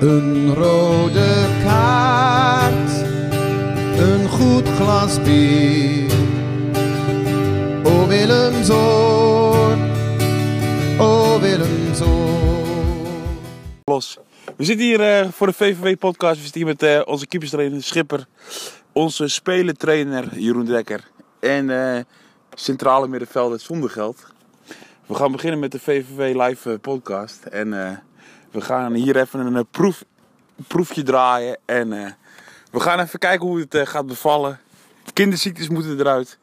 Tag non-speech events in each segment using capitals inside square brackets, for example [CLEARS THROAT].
Een rode kaart, een goed glas bier. O Willemzoon, o Willemzoon. Los. We zitten hier eh, voor de VVW-podcast. We zitten hier met eh, onze keeperstrainer Schipper, onze spelertrainer Jeroen Dekker en eh, centrale middenvelder zonder geld. We gaan beginnen met de VVV Live podcast. En we gaan hier even een eh, proef, proefje draaien. En eh, we gaan even kijken hoe het eh, gaat bevallen. Kinderziektes moeten eruit.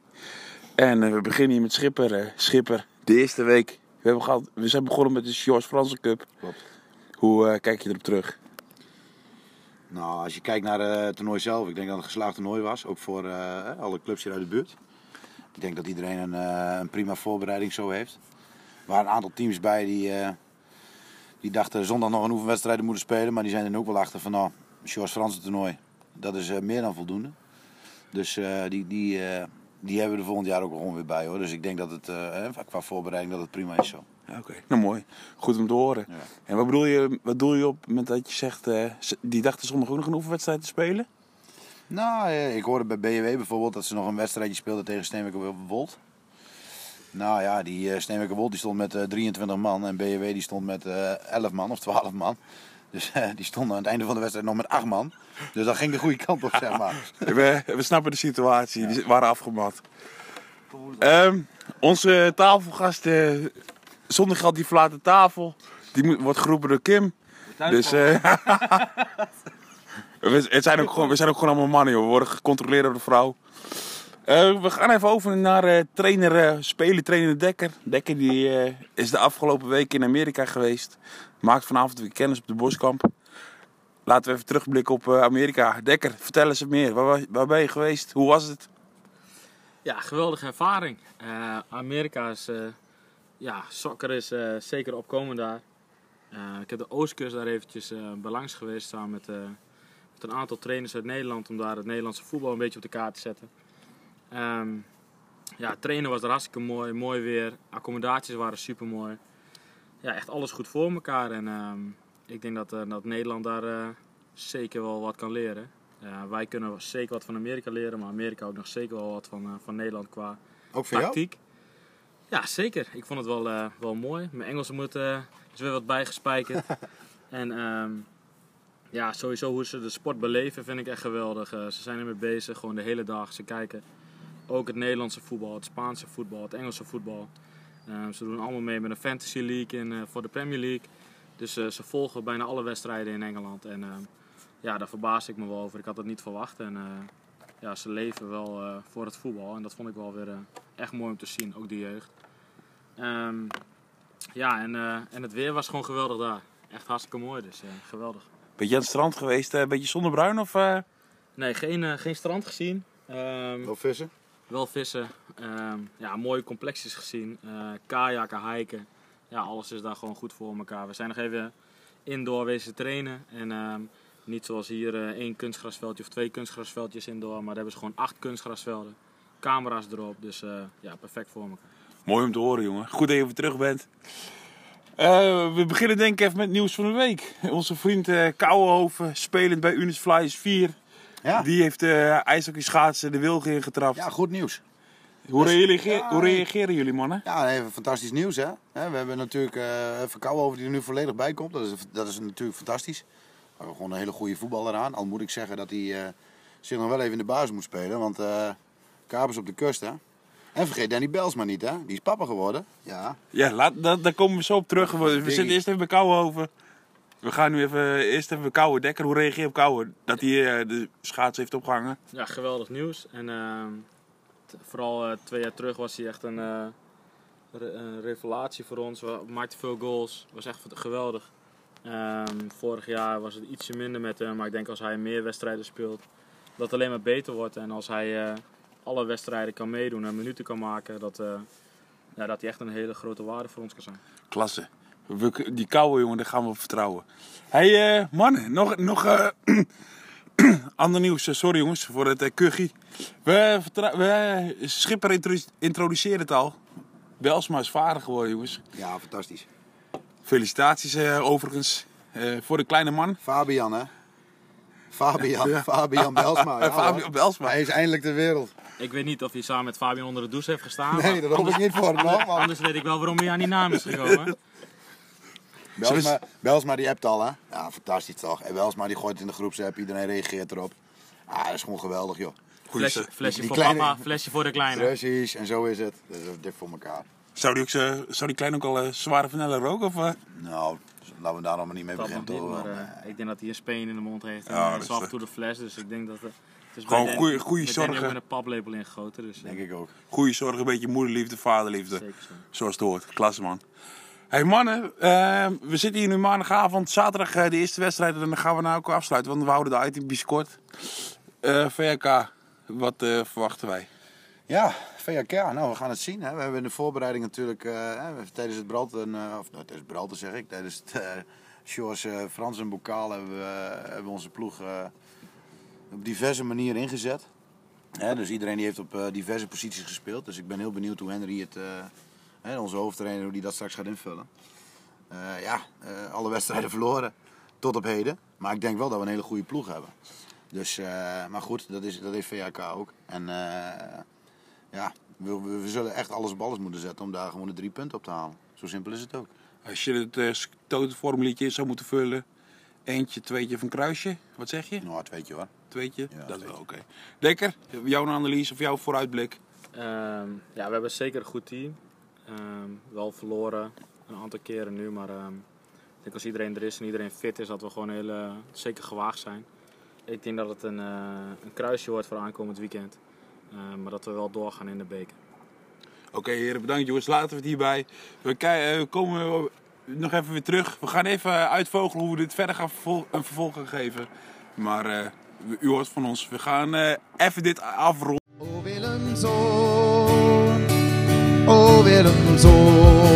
En we beginnen hier met Schipper. Schipper, de eerste week. We, hebben gehad, we zijn begonnen met de George Franse Cup. Klopt. Hoe kijk je erop terug? Nou, als je kijkt naar het toernooi zelf, ik denk dat het een geslaagd toernooi was. Ook voor alle clubs hier uit de buurt. Ik denk dat iedereen een, een prima voorbereiding zo heeft. Er waren een aantal teams bij die, die dachten zondag nog een oefenwedstrijd te moeten spelen. Maar die zijn er ook wel achter van, nou, George Franse toernooi, dat is eh, meer dan voldoende. Dus eh, die, die, eh, die hebben we er volgend jaar ook gewoon weer bij hoor. Dus ik denk dat het qua voorbereiding dat het prima is zo. Oké, nou mooi. Goed om te horen. Ja. En wat bedoel je, wat doe je op met dat je zegt, ze- die dachten zondag ook nog een oefenwedstrijd te spelen? Nou, ik hoorde bij BW bijvoorbeeld dat ze nog een wedstrijdje speelden tegen Steenwijk Wold. Nou ja, die uh, Steenwijk Wold die stond met eh, 23 man en BW die stond met eh 11 man of 12 man. Dus eh, die stonden aan het einde van de wedstrijd nog met 8 man. Dus dat ging de goede kant op, zeg maar. [LAUGHS] we, we snappen de situatie, die waren afgemat. Ehm, onze tafelgast, eh, zonder geld die verlaat de tafel. Die moet, wordt geroepen door Kim. Dus, eh, [LAUGHS] we, het zijn ook gewoon, we zijn ook gewoon allemaal mannen, joh. We worden gecontroleerd door de vrouw. Eh, we gaan even over naar eh, trainer, eh speler, trainer Dekker. Dekker die, is de afgelopen week in Amerika geweest. Maakt vanavond weer kennis op de Boskamp. Laten we even terugblikken op Amerika. Dekker, vertel eens meer. Waar, ben je geweest? Hoe was het? Ja, geweldige ervaring. Amerika is, ja, soccer is zeker opkomend daar. Ik heb de Oostkust daar eventjes belangs geweest samen met, met een aantal trainers uit Nederland om daar het Nederlandse voetbal een beetje op de kaart te zetten. Ehm, ja, trainen was er hartstikke mooi, mooi weer. Accommodaties waren super mooi. Ja, echt alles goed voor elkaar. En ehm, ik denk dat, eh, dat Nederland daar eh, zeker wel wat kan leren. Wij kunnen zeker wat van Amerika leren, maar Amerika ook nog zeker wel wat van, eh, van Nederland qua Ook voor jou? tactiek. Ja, zeker. Ik vond het wel, wel mooi. Mijn Engels moet, is weer wat bijgespijkerd. [LAUGHS] en ehm, ja, sowieso hoe ze de sport beleven vind ik echt geweldig. Ze zijn ermee bezig, gewoon de hele dag. Ze kijken ook het Nederlandse voetbal, het Spaanse voetbal, het Engelse voetbal. Ehm, ze doen allemaal mee met een Fantasy League in, eh, voor de Premier League. Dus eh, ze volgen bijna alle wedstrijden in Engeland. En ehm, ja, daar verbaas ik me wel over. Ik had het niet verwacht. En eh, ja, ze leven wel eh, voor het voetbal. En dat vond ik wel weer echt mooi om te zien, ook de jeugd. Ehm, ja, en, eh, en het weer was gewoon geweldig daar. Echt hartstikke mooi, dus eh, geweldig. Ben je aan het strand geweest? Een beetje zonnebruin of... eh? Nee, geen, eh, geen strand gezien. Ehm, Wel vissen? Wel vissen. Ehm, ja, mooie complexes gezien. eh kajakken, hiken. Ja, alles is daar gewoon goed voor elkaar. We zijn nog even indoor wezen trainen. En ehm, niet zoals hier eh, één kunstgrasveldje of twee kunstgrasveldjes indoor. Maar daar hebben ze gewoon acht kunstgrasvelden. Camera's erop. Dus eh, ja, perfect voor elkaar. Mooi om te horen, jongen. Goed dat je weer terug bent. Eh, we beginnen denk ik even met het nieuws van de week. Onze vriend eh Kouwenhoven, spelend bij Unis Flyers 4. Ja. Die heeft uh, ijshockey schaatsen de wilgen ingetrapt. Ja, goed nieuws. hoe, reageer- ja, hoe reageren jullie, mannen? Ja, even fantastisch nieuws hè. We hebben natuurlijk uh, Verkouwen over die er nu volledig bij komt. Dat is, dat is natuurlijk fantastisch. We hebben gewoon een hele goede voetballer aan. Al moet ik zeggen dat hij eh, zich nog wel even in de basis moet spelen. Want eh Kapers op de kust hè. En vergeet Danny Belsma niet hè. Die is papa geworden. Ja. Ja, laat, daar komen we zo op terug. We, zitten eerst even bij Kouwenhoven. We gaan nu even, eerst even bij Kouwen Dekker. Hoe reageer je op Kouwen? Dat hij eh, de schaats heeft opgehangen. Ja, geweldig nieuws. En t- vooral eh, twee jaar terug was hij echt een, eh, re- een revelatie voor ons. We maakten veel goals. Was echt geweldig. Ehm, vorig jaar was het ietsje minder met hem. Maar ik denk als hij meer wedstrijden speelt, dat het alleen maar beter wordt. En als hij alle wedstrijden kan meedoen en minuten kan maken, dat, ja, dat hij echt een hele grote waarde voor ons kan zijn. Klasse. We- die koude jongen, daar gaan we op vertrouwen. hey, eh, mannen, nog, nog eh, [CLEARS THROAT] ander nieuws. Eh, Sorry jongens voor het uh, kuggie. We, we, Schipper intro- introduceerde het al. Belsma is vader geworden, jongens. Ja, fantastisch. Felicitaties eh, overigens. eh, voor de kleine man. Fabian, hè? Fabian, Ja. Fabian Belsma. [LAUGHS] ja, Fabian. Belsma. Hij is eindelijk ter wereld. Ik weet niet of hij samen met Fabian onder de douche heeft gestaan. Nee, dat hoop ik niet voor hem, man. Anders weet ik wel waarom hij aan die naam is gekomen. [LAUGHS] Belsma, Belsma die appt al, hè? Ja, fantastisch toch? En Belsma die gooit het in de groepsapp, iedereen reageert erop. Ah, dat is gewoon geweldig, joh. Goeie Flesje, flesje Die voor kleine- papa, flesje voor de kleine. Precies, en zo is het. Dat is dik voor elkaar. Zou die, ook, zo- zou die klein ook al eh, zware vanille roken? Of, eh? Nou, laten we daar nog maar niet mee beginnen, toch? maar eh, ik denk dat hij een speen in de mond heeft. En Ja, ja, dat is is, af en eh, toe de fles, dus ik denk dat... eh, het is Gewoon Danny ook zorgen. met een paplepel ingegoten, dus eh, Denk ik ook. Goeie zorg, een beetje moederliefde, vaderliefde. zeker zo. Zoals het hoort. Klasse man. Hey mannen, eh, we zitten hier nu maandagavond, zaterdag eh, de eerste wedstrijd en dan gaan we nou ook afsluiten, want we houden de items kort. Eh VRK, wat eh, verwachten wij? Ja, VHK, nou we gaan het zien. Hè. We hebben in de voorbereiding natuurlijk tijdens het Bralten, of nou, tijdens het zeg ik, tijdens het uh, eh, Frans en Bokaal hebben we, hebben onze ploeg op diverse manieren ingezet. Hè, dus iedereen die heeft op diverse posities gespeeld. Dus ik ben heel benieuwd hoe Henry het, hè, onze hoofdtrainer, hoe die dat straks gaat invullen. Eh, ja, eh, alle wedstrijden [LAUGHS] verloren tot op heden. Maar ik denk wel dat we een hele goede ploeg hebben. Dus, eh, maar goed, dat is, dat is VHK ook. En eh, ja, we, we, we zullen echt alles op alles moeten zetten om daar gewoon de drie punten op te halen. Zo simpel is het ook. Als je het uh, zou moeten vullen, eentje, tweetje een kruisje, wat zeg je? Nou, het weet je hoor. Tweetje? Ja, dat tweetje. wel, oké. Dekker, jouw analyse of jouw vooruitblik? Ehm, ja, we hebben zeker een goed team. Ehm, wel verloren een aantal keren nu, maar ehm, ik denk als iedereen er is en iedereen fit is, dat we gewoon heel eh, zeker gewaagd zijn. Ik denk dat het een, eh, een kruisje wordt voor aankomend weekend. Ehm, maar dat we wel doorgaan in de beker. Oké heren, bedankt jongens. Laten we het hierbij. We, eh, komen nog even weer terug. We gaan even uitvogelen hoe we dit verder gaan vervol- een vervolg gaan geven. Maar eh, u hoort van ons. We gaan eh, even dit afronden. O Willemzoon, o Willemzoon.